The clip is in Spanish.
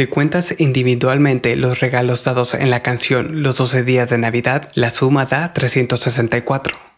Si cuentas individualmente los regalos dados en la canción Los 12 días de Navidad, la suma da 364.